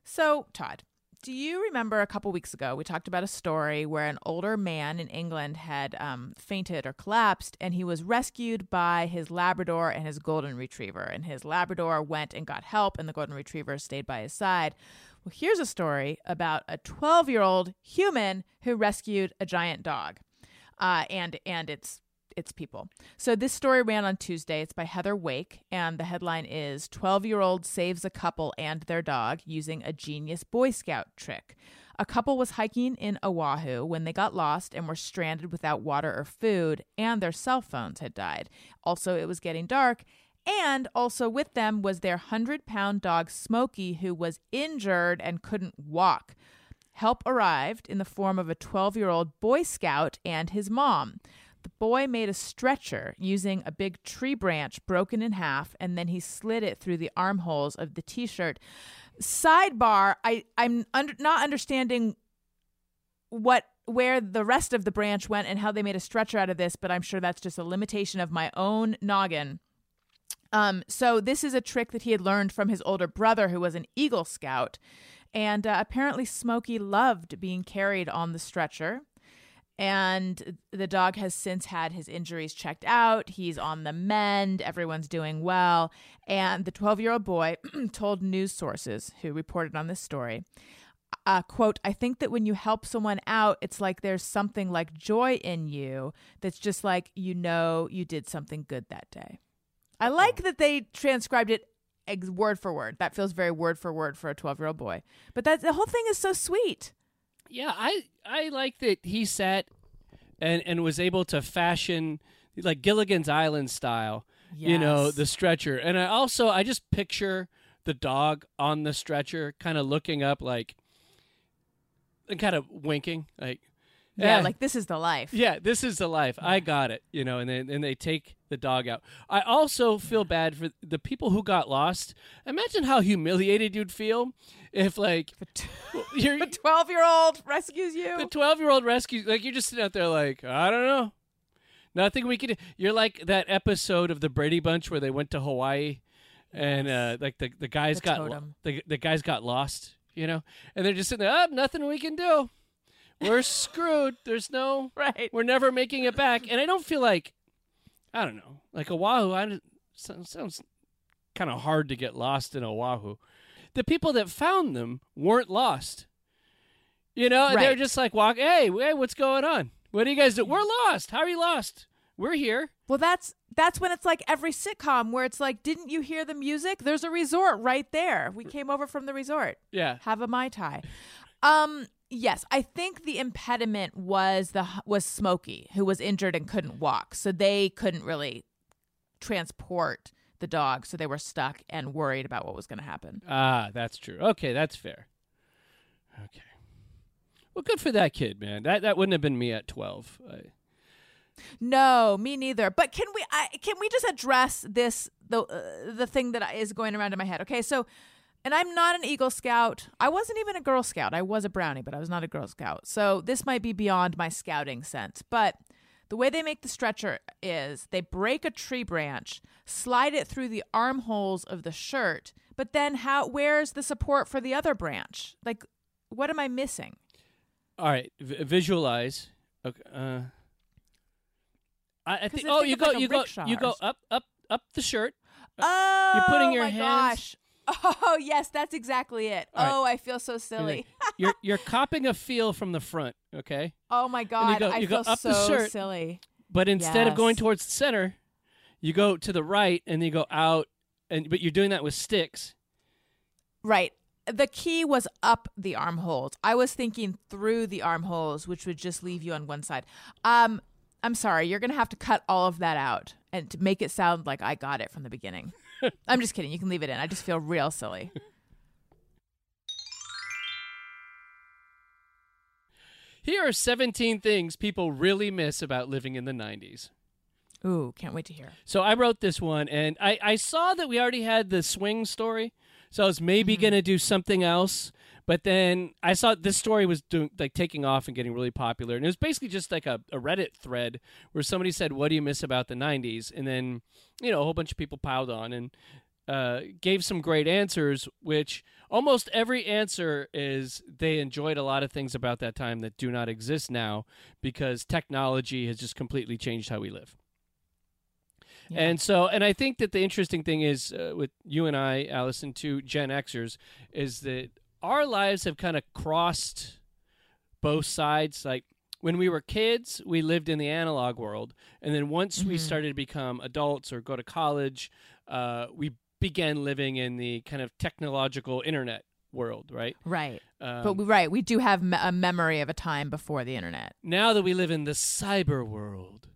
So, Tod, do you remember a couple weeks ago we talked about a story where an older man in England had um, fainted or collapsed, and he was rescued by his Labrador and his Golden Retriever, and his Labrador went and got help, and the Golden Retriever stayed by his side. Well, here's a story about a 12 year old human who rescued a giant dog, uh, and and its its people. So this story ran on Tuesday. It's by Heather Wake, and the headline is 12 year old saves a couple and their dog using a genius Boy Scout trick. A couple was hiking in Oahu when they got lost and were stranded without water or food, and their cell phones had died. Also, it was getting dark, and also with them was their 100 pound dog Smokey, who was injured and couldn't walk. Help arrived in the form of a 12 year old Boy Scout and his mom. The boy made a stretcher using a big tree branch broken in half, and then he slid it through the armholes of the t-shirt. Sidebar: I I'm under, not understanding what where the rest of the branch went and how they made a stretcher out of this, but I'm sure that's just a limitation of my own noggin. Um, so this is a trick that he had learned from his older brother, who was an Eagle Scout, and uh, apparently Smokey loved being carried on the stretcher and the dog has since had his injuries checked out. He's on the mend. Everyone's doing well. And the 12 year old boy told news sources who reported on this story, uh, quote, I think that when you help someone out, it's like there's something like joy in you that's just like you know you did something good that day. I like that they transcribed it ex- word for word. That feels very word for word for a 12 year old boy. But that the whole thing is so sweet. Yeah, I I like that he sat and and was able to fashion like Gilligan's Island style, you know, the stretcher. And I also I just picture the dog on the stretcher kind of looking up like and kind of winking like Yeah, "Eh, like this is the life. yeah, this is the life. I got it, you know, and then and they take the dog out. I also feel bad for the people who got lost. Imagine how humiliated you'd feel if like you're The 12 year old rescues you. the 12 year old rescues like you're just sitting out there like i don't know. Nothing we can do. You're like that episode of the brady bunch where they went to hawaii and uh like the, the guys The got totem. the, the guys got lost you know? And they're just sitting there oh nothing we can do. We're screwed. There's no right. we're never making it back. And i don't feel like i don't know like oahu I, sounds kind of hard to get lost in oahu the people that found them weren't lost you know, and they're just like walk. Hey, hey, what's going on? What do you guys do? We're lost. How are you lost? We're here. Well, that's that's when it's like every sitcom where it's like, didn't you hear the music? There's a resort right there. We came over from the resort. Yeah. Have a mai tai. Um. Yes, I think the impediment was the was Smokey, who was injured and couldn't walk, so they couldn't really transport the dog, so they were stuck and worried about what was going to happen. Ah, that's true. Okay, that's fair. Okay. Well, good for that kid, man. That that wouldn't have been me at twelve. I, No, me neither. But can we I, can we just address this the uh, the thing that is going around in my head? Okay, so and I'm not an Eagle Scout. I wasn't even a Girl Scout. I was a Brownie, but I was not a Girl Scout. So this might be beyond my scouting sense. But the way they make the stretcher is they break a tree branch, slide it through the armholes of the shirt, but then how where's the support for the other branch? Like what am I missing? all right, v- visualize. Okay. Uh, I, I think. Oh, you go. like you go. You go up, up, up the shirt. Oh, You're putting your my hands- gosh. Oh yes, that's exactly it. All right. Oh, I feel so silly. You're you're copping a feel from the front. Okay. Oh my god, go- I you go feel up the so shirt. silly. But instead of going towards the center, you go to the right and then you go out and but you're doing that with sticks. Right. The key was up the armholes. I was thinking through the armholes, which would just leave you on one side. Um, I'm sorry, you're gonna have to cut all of that out and to make it sound like I got it from the beginning. I'm just kidding. You can leave it in. I just feel real silly. Here are 17 things people really miss about living in the 90s. Ooh, can't wait to hear. So I wrote this one and I, I saw that we already had the swing story. So I was maybe mm-hmm. going to do something else. But then I saw this story was doing like taking off and getting really popular. And it was basically just like a, a Reddit thread where somebody said, What do you miss about the 90s? And then, you know, a whole bunch of people piled on. And uh, gave some great answers, which almost every answer is they enjoyed a lot of things about that time that do not exist now because technology has just completely changed how we live. Yeah. And so, and I think that the interesting thing is uh, with you and I, Alison, two Gen Xers, is that our lives have kind of crossed both sides. Like when we were kids, we lived in the analog world, and then once we Mhm. started to become adults or go to college, uh, we began living in the kind of technological internet world, right? Right. Um, but we, right, we do have me- a memory of a time before the internet. now that we live in the cyber world,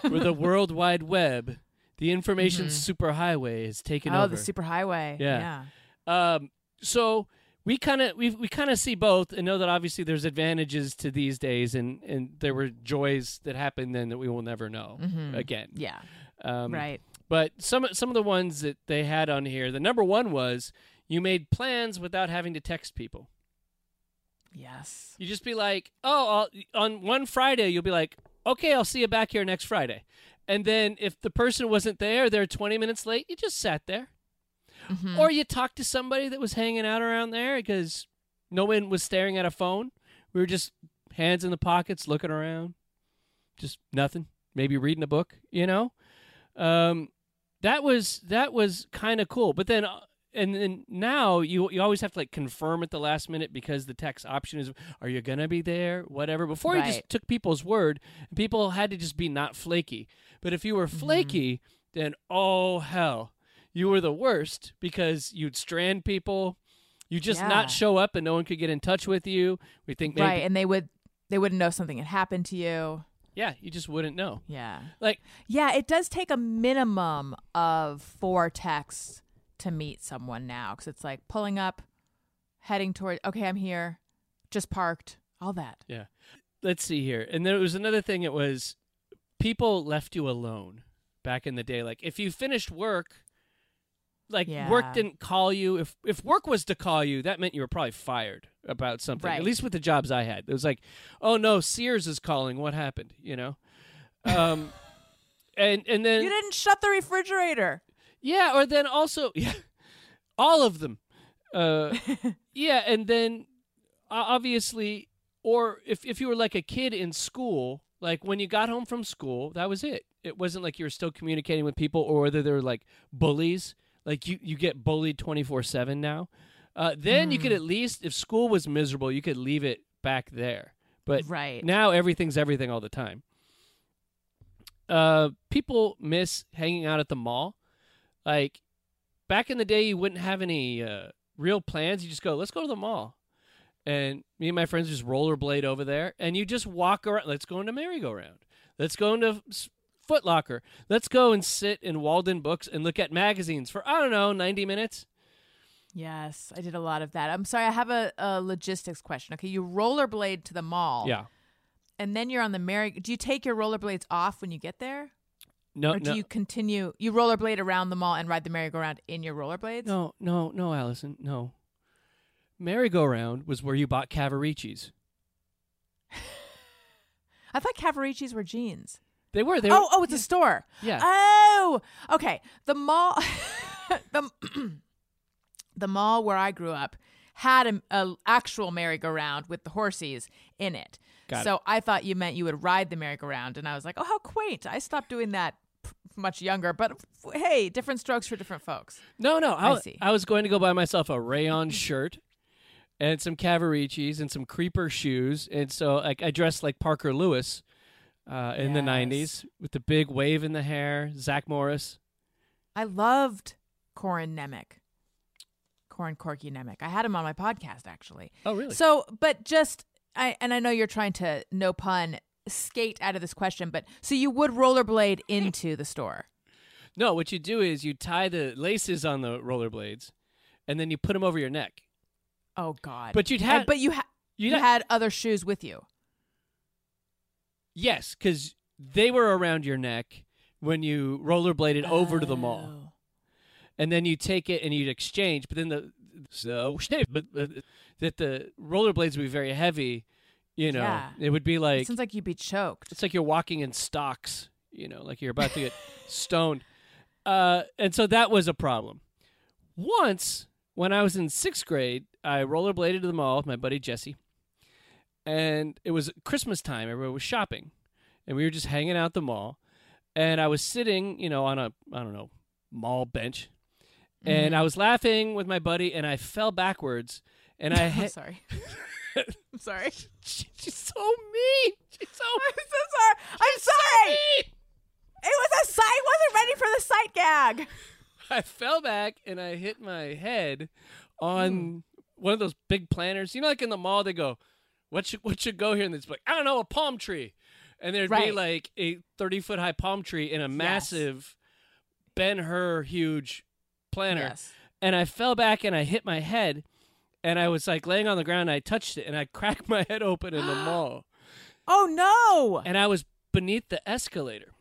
where the World Wide Web, the information Mhm. superhighway has taken oh, over. Oh, the superhighway. Yeah. Yeah. Um, so we kind of we we kind of see both and know that obviously there's advantages to these days and and there were joys that happened then that we will never know Mhm. again. Yeah. Um, right. But some some of the ones that they had on here, the number one was you made plans without having to text people. Yes. You just be like, oh, I'll, on one Friday, you'll be like, okay, I'll see you back here next Friday. And then if the person wasn't there, they're 20 minutes late, you just sat there. Mhm. Or you talk to somebody that was hanging out around there because no one was staring at a phone. We were just hands in the pockets looking around, just nothing. Maybe reading a book, you know. Um, that was that was kind of cool. But then, uh, and then now you you always have to like confirm at the last minute because the text option is, are you gonna be there? Whatever. Before you just took people's word, people had to just be not flaky. But if you were Mm-hmm. flaky, then oh hell, you were the worst because you'd strand people. You just Yeah. not show up and no one could get in touch with you. We think maybe, right, and they would they wouldn't know something had happened to you. yeah, you just wouldn't know. Yeah. Like, Yeah, it does take a minimum of four texts to meet someone now because it's like pulling up, heading toward. Okay, I'm here, just parked, all that. yeah. Let's see here. And there was another thing. It was people left you alone back in the day. Like, if you finished work, like Yeah. work didn't call you. If if work was to call you, that meant you were probably fired about something. At least with the jobs I had, it was like, oh no, Sears is calling. What happened? You know. Um, and and then You didn't shut the refrigerator. Yeah, or then also yeah, all of them. Uh, yeah, and then obviously, or if if you were like a kid in school, like when you got home from school, that was it. It wasn't like you were still communicating with people, or whether they were like bullies. Like you, you get bullied twenty four seven now. Uh, then you could at least, if school was miserable, you could leave it back there. But Right. now everything's everything all the time. Uh, people miss hanging out at the mall. Like back in the day, you wouldn't have any uh, real plans. You just go, let's go to the mall, and me and my friends just rollerblade over there, and you just walk around. Let's go into merry-go-round. Let's go into S- Foot Locker. Let's go and sit in Waldenbooks and look at magazines for I don't know ninety minutes. Yes, I did a lot of that. I'm sorry, I have a, a logistics question. Okay, you rollerblade to the mall. Yeah. And then you're on the merry. Do you take your rollerblades off when you get there? No, or do no, you continue? You rollerblade around the mall and ride the merry-go-round in your rollerblades? no, no, no, Alison, no. Merry-go-round was where you bought Cavaricci's. I thought Cavaricci's were jeans. They were. They oh, were oh, oh, it's a store. yeah. Oh, okay. The mall, the the mall where I grew up had a, a actual merry-go-round with the horses in it. Got it. so I thought you meant you would ride the merry-go-round, and I was like, oh, how quaint. I stopped doing that much younger, but hey, different strokes for different folks. No, no. I, I was- see. I was going to go buy myself a rayon shirt and some Cavariccis and some creeper shoes, and so like I dressed like Parker Lewis uh, in the '90s with the big wave in the hair, Zach Morris. I loved Corin Nemec. Corin Corky Nemec. I had him on my podcast actually. Oh, really? So, but just I and I know you're trying to no pun skate out of this question, but so you would rollerblade into the store. no, what you do is you tie the laces on the rollerblades, and then you put them over your neck. Oh God! But you'd had- but you ha- You'd you ha- had other shoes with you. Yes, because they were around your neck when you rollerbladed over to the mall. Oh. and then you take it and you'd exchange. But then the so but uh, that the rollerblades would be very heavy. You know, Yeah. it would be like It sounds like you'd be choked. it's like you're walking in stocks. You know, like you're about to get stoned. Uh, and so that was a problem. Once, when I was in sixth grade, I rollerbladed to the mall with my buddy Jesse, and it was Christmas time. Everyone was shopping, and we were just hanging out at the mall. And I was sitting, you know, on a I don't know mall bench, and Mhm. I was laughing with my buddy, and I fell backwards, and I I'm sorry. I'm sorry. She- She's so mean. She's so I'm so sorry. I'm sorry. mean. It was a sight. Wasn't ready for the sight gag. I fell back and I hit my head on one of those big planters. You know, like in the mall, they go, "What should what should go here?" And it's like, I don't know, a palm tree, and there'd be like a thirty foot high palm tree in a massive Ben Hur huge planter. Yes. And I fell back and I hit my head, and I was like laying on the ground. And I touched it and I cracked my head open in the mall, Oh no. and I was beneath the escalator.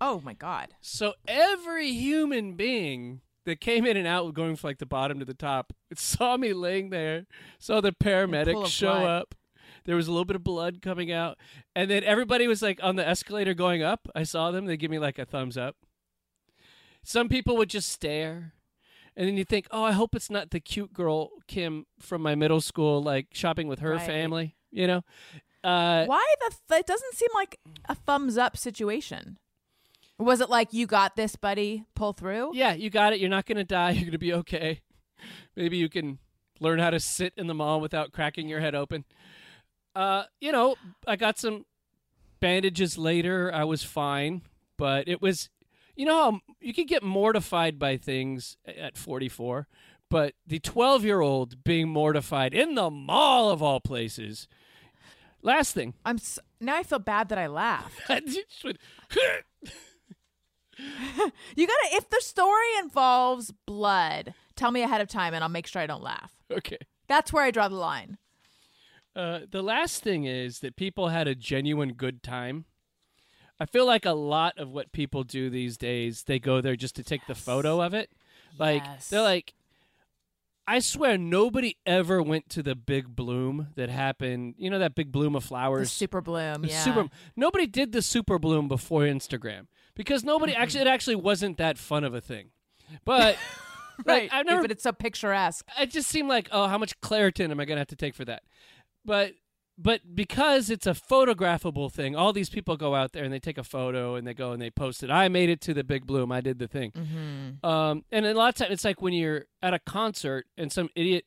Oh my god. So every human being that came in and out, going from like the bottom to the top, saw me laying there. Saw the paramedics show blood. up. There was a little bit of blood coming out, and then everybody was like on the escalator going up. I saw them. They give me like a thumbs up. Some people would just stare, and then you think, "Oh, I hope it's not the cute girl Kim from my middle school, like shopping with her Right. family." You know. Uh, Why the? Th- it doesn't seem like a thumbs up situation. Was it like you got this, buddy? Pull through. Yeah, you got it. You're not going to die. You're going to be okay. Maybe you can learn how to sit in the mall without cracking your head open. Uh, you know, I got some bandages later. I was fine, but it was, you know, you can get mortified by things at 44, but the 12 year old being mortified in the mall of all places. Last thing. I'm s- now. I feel bad that I laughed. I just went, You gotta. If the story involves blood, tell me ahead of time, and I'll make sure I don't laugh. okay. That's where I draw the line. Uh, the last thing is that people had a genuine good time. I feel like a lot of what people do these days, they go there just to take the photo of it. Like Yes. they're like, I swear nobody ever went to the big bloom that happened. You know that big bloom of flowers, The super bloom. The Yeah. super. Nobody did the super bloom before Instagram because nobody actually. It actually wasn't that fun of a thing. But right. like, I've never but it's so picturesque. it just seemed like, oh, how much Claritin am I going to have to take for that? But but because it's a photographable thing, all these people go out there and they take a photo and they go and they post it. I made it to the big bloom. I did the thing. Mm-hmm. Um, and a lot of times it's like when you're at a concert and some idiot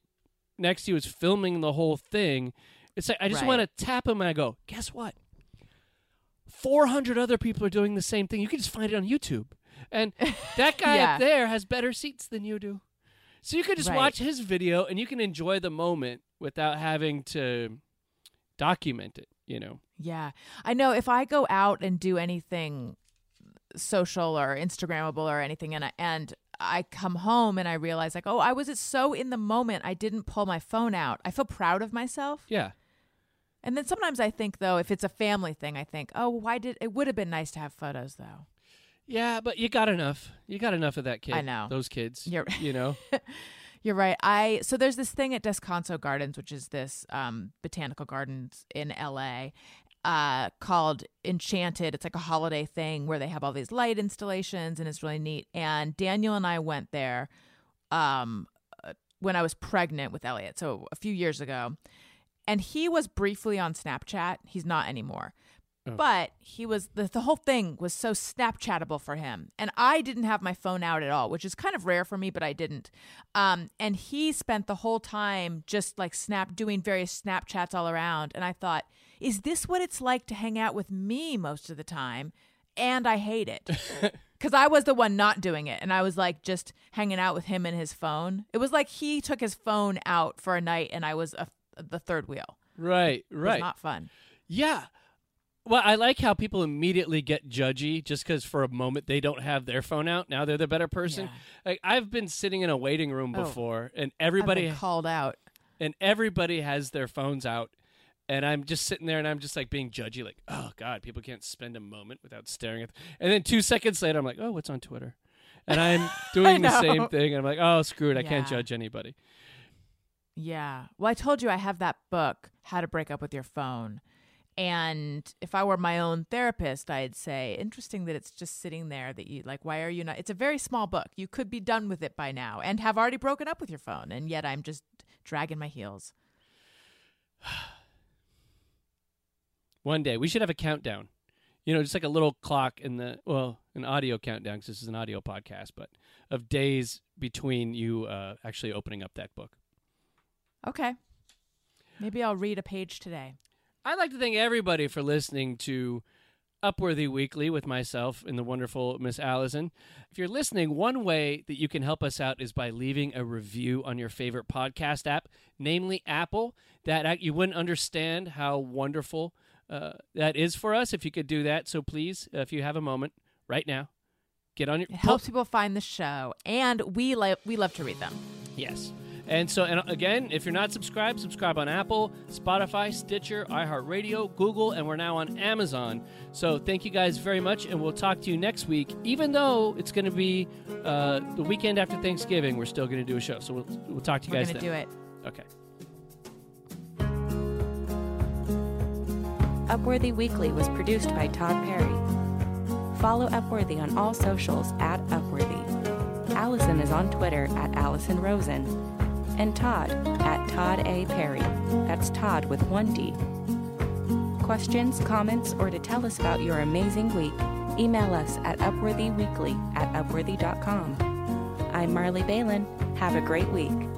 next to you is filming the whole thing. It's like I just Right. want to tap him and I go, guess what? Four hundred other people are doing the same thing. You can just find it on YouTube, and that guy Yeah. up there has better seats than you do. So you can just Right. watch his video and you can enjoy the moment without having to document it. You know. Yeah. I know if I go out and do anything social or Instagrammable or anything and I, and I come home and I realize like, oh, I was so in the moment I didn't pull my phone out. I feel proud of myself. Yeah. And then sometimes I think though, if it's a family thing, I think, oh, why did it would have been nice to have photos though. Yeah, but you got enough. You got enough of that kid. I know. those kids. You're- you know. You're right. I so there's this thing at Descanso Gardens, which is this um, botanical gardens in LA, uh, called Enchanted. It's like a holiday thing where they have all these light installations, and it's really neat. And Daniel and I went there um, uh, when I was pregnant with Elliot, so a few years ago. And he was briefly on Snapchat. He's not anymore. Oh. But he was the, the whole thing was so Snapchatable for him, and I didn't have my phone out at all, which is kind of rare for me, but I didn't. Um, and he spent the whole time just like snap doing various Snapchats all around, and I thought, is this what it's like to hang out with me most of the time? And I hate it because I was the one not doing it, and I was like just hanging out with him and his phone. It was like he took his phone out for a night, and I was a, the third wheel. right. Right. not fun. Yeah. Well, I like how people immediately get judgy just because for a moment they don't have their phone out. Now they're the better person. Yeah. Like I've been sitting in a waiting room Oh. before, and everybody called out. and everybody has their phones out, and I'm just sitting there and I'm just like being judgy, like, oh god, people can't spend a moment without staring at. And then two seconds later, I'm like, oh, what's on Twitter? And I'm doing the same thing. And I'm like, oh, screw it, I can't judge anybody. Yeah. Well, I told you I have that book, How to Break Up with Your Phone. And if I were my own therapist, I'd say, interesting that it's just sitting there that you like, why are you not? It's a very small book. You could be done with it by now and have already broken up with your phone. And yet I'm just dragging my heels. One day we should have a countdown. You know, just like a little clock in the well, an audio countdown because this is an audio podcast, but of days between you uh, actually opening up that book. Okay. Maybe I'll read a page today. I'd like to thank everybody for listening to Upworthy Weekly with myself and the wonderful Miss Alison. If you're listening, one way that you can help us out is by leaving a review on your favorite podcast app, namely Apple. That you wouldn't understand how wonderful uh, that is for us if you could do that. So please, uh, if you have a moment right now, get on your. It helps people find the show, and we like we love to read them. Yes. And so, and again, if you're not subscribed, subscribe on Apple, Spotify, Stitcher, iHeartRadio, Google, and we're now on Amazon. So, thank you guys very much, and we'll talk to you next week. Even though it's going to be uh, the weekend after Thanksgiving, we're still going to do a show. So, we'll, we'll talk to you we're guys gonna then. do it. Okay. Upworthy Weekly was produced by Tod Perry. Follow Upworthy on all socials at Upworthy. Alison is on Twitter at Alison Rosen. And Tod at Tod A. Perry. That's Tod with one D. Questions, comments, or to tell us about your amazing week, email us at upworthyweekly at upworthy.com. I'm Marley Balin. Have a great week.